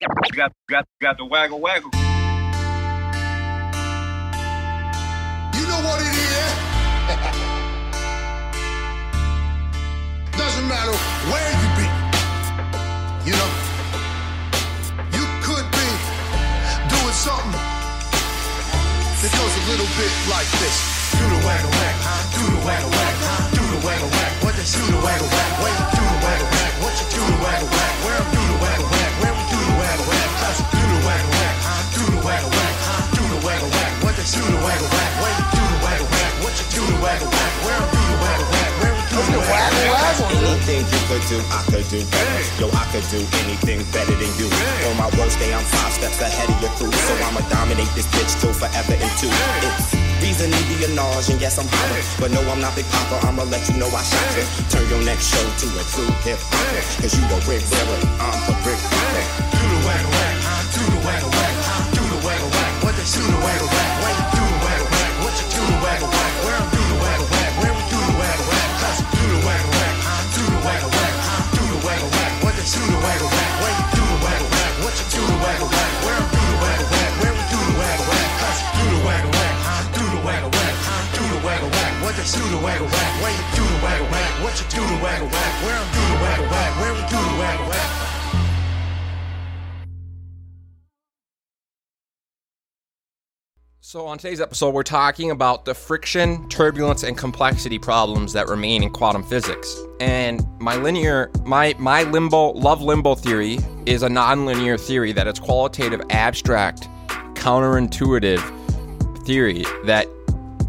Got, got, got the waggle waggle. You know what it is. Doesn't matter where Anything you could do, I could do better. Yo, I could do anything better than you. On my worst day, I'm five steps ahead of your crew. So I'ma dominate this bitch till forever and two. It's reason to be a knowledge, and yes, I'm holler. But no, I'm not Big Papa, I'ma let you know I shot you. Turn your next show to a true hip hopper. Cause you the Rick Wearer, I'm the Rick Rocker. The waggle wag? Where you do the waggle wag? What you do the waggle wag? Where do the waggle wag? Where we do the waggle wag? So, on today's episode, we're talking about the friction, turbulence, and complexity problems that remain in quantum physics. And my linear, my my limbo, love limbo theory is a nonlinear theory that is qualitative, abstract, counterintuitive theory that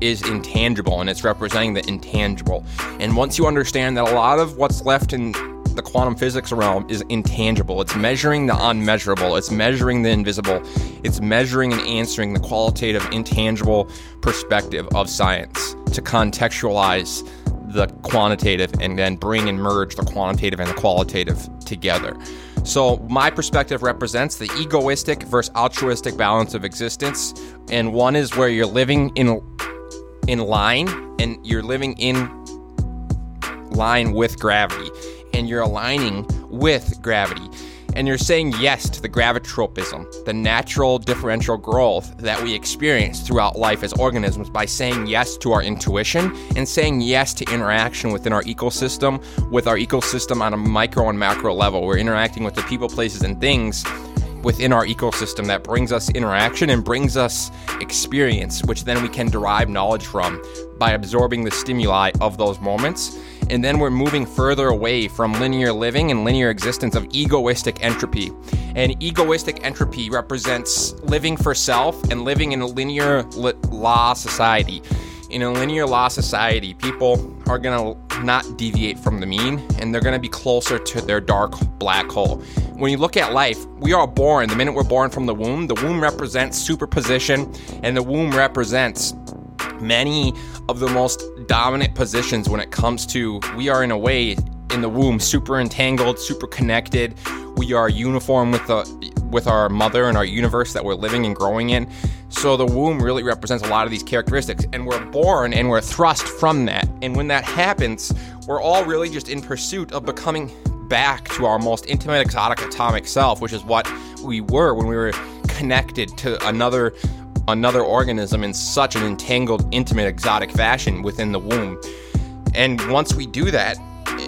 is intangible, and it's representing the intangible. And once you understand that a lot of what's left in the quantum physics realm is intangible. It's measuring the unmeasurable. It's measuring the invisible. It's measuring and answering the qualitative, intangible perspective of science to contextualize the quantitative and then bring and merge the quantitative and the qualitative together. So, my perspective represents the egoistic versus altruistic balance of existence. And one is where you're living in in line and you're living in line with gravity and you're aligning with gravity and you're saying yes to the gravitropism, the natural differential growth that we experience throughout life as organisms by saying yes to our intuition and saying yes to interaction within our ecosystem, with our ecosystem on a micro and macro level. We're interacting with the people, places, and things within our ecosystem that brings us interaction and brings us experience, which then we can derive knowledge from by absorbing the stimuli of those moments. And then we're moving further away from linear living and linear existence of egoistic entropy. And egoistic entropy represents living for self and living in a linear li- law society. In a linear law society, people are to not deviate from the mean and they're to be closer to their dark black hole. When you look at life, we are born, the minute we're born from the womb, the womb represents superposition and the womb represents many of the most dominant positions when it comes to we are in a way in the womb super entangled super connected. We are uniform with the with our mother and our universe that we're living and growing in. So the womb really represents a lot of these characteristics and we're born and we're thrust from that. And when that happens we're all really just in pursuit of becoming back to our most intimate exotic atomic self which is what we were when we were connected to another another organism in such an entangled, intimate, exotic fashion within the womb. And once we do that,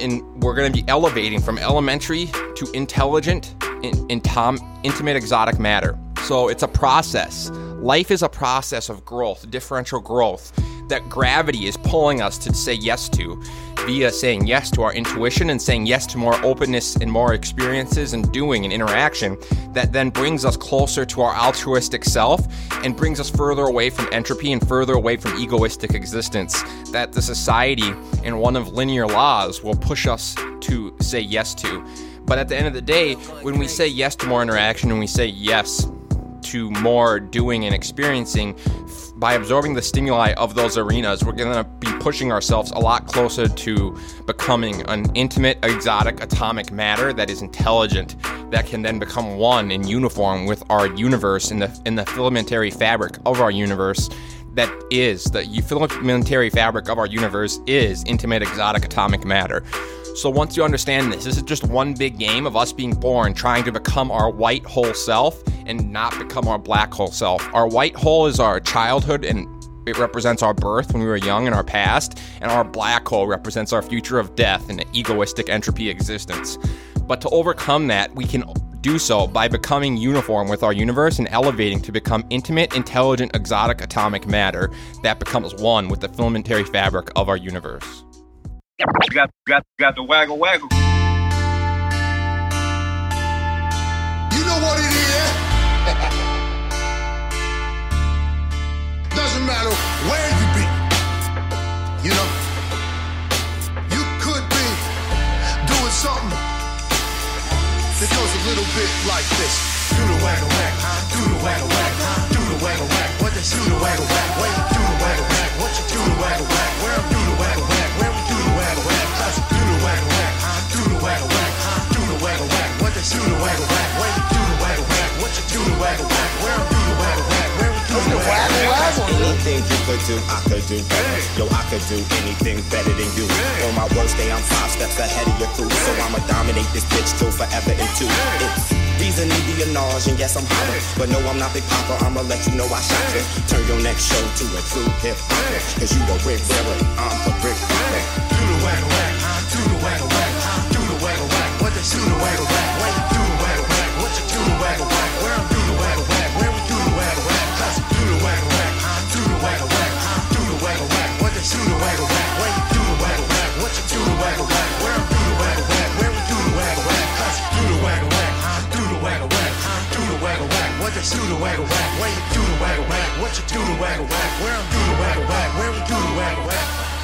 and we're going to be elevating from elementary to intelligent, in, in tom, intimate, exotic matter. So it's a process. Life is a process of growth, differential growth that gravity is pulling us to say yes to via saying yes to our intuition and saying yes to more openness and more experiences and doing and interaction that then brings us closer to our altruistic self and brings us further away from entropy and further away from egoistic existence that the society and one of linear laws will push us to say yes to. But at the end of the day, when we say yes to more interaction and we say yes to more doing and experiencing by absorbing the stimuli of those arenas, we're going to be pushing ourselves a lot closer to becoming an intimate, exotic, atomic matter that is intelligent, that can then become one in uniform with our universe in the in the filamentary fabric of our universe. That is the filamentary fabric of our universe is intimate, exotic, atomic matter. So once you understand this, this is just one big game of us being born, trying to become our white hole self and not become our black hole self. Our white hole is our childhood and it represents our birth when we were young in our past, and our black hole represents our future of death and egoistic entropy existence. But to overcome that, we can do so by becoming uniform with our universe and elevating to become intimate, intelligent, exotic atomic matter that becomes one with the filamentary fabric of our universe. Got got got the waggle waggle. You know what it is? Doesn't matter where you be. You know, you could be doing something that goes a little bit like this. Do the waggle wag, do the waggle wag, could do, I could do better. Yo, I could do anything better than you. On my worst day, I'm five steps ahead of your crew. So I'ma dominate this bitch till forever and two. It's reasoning the anage, and yes, I'm hotter. But no, I'm not Big Papa, I'ma let you know I shot you. Turn your next show to a true hip hopper. Cause you the Rick Bearer, I'm the Rick Rocker. Do the waggle wag, where you do the waggle wag, what you do the waggle wag, where I'm do the waggle wag, where we do the waggle wag.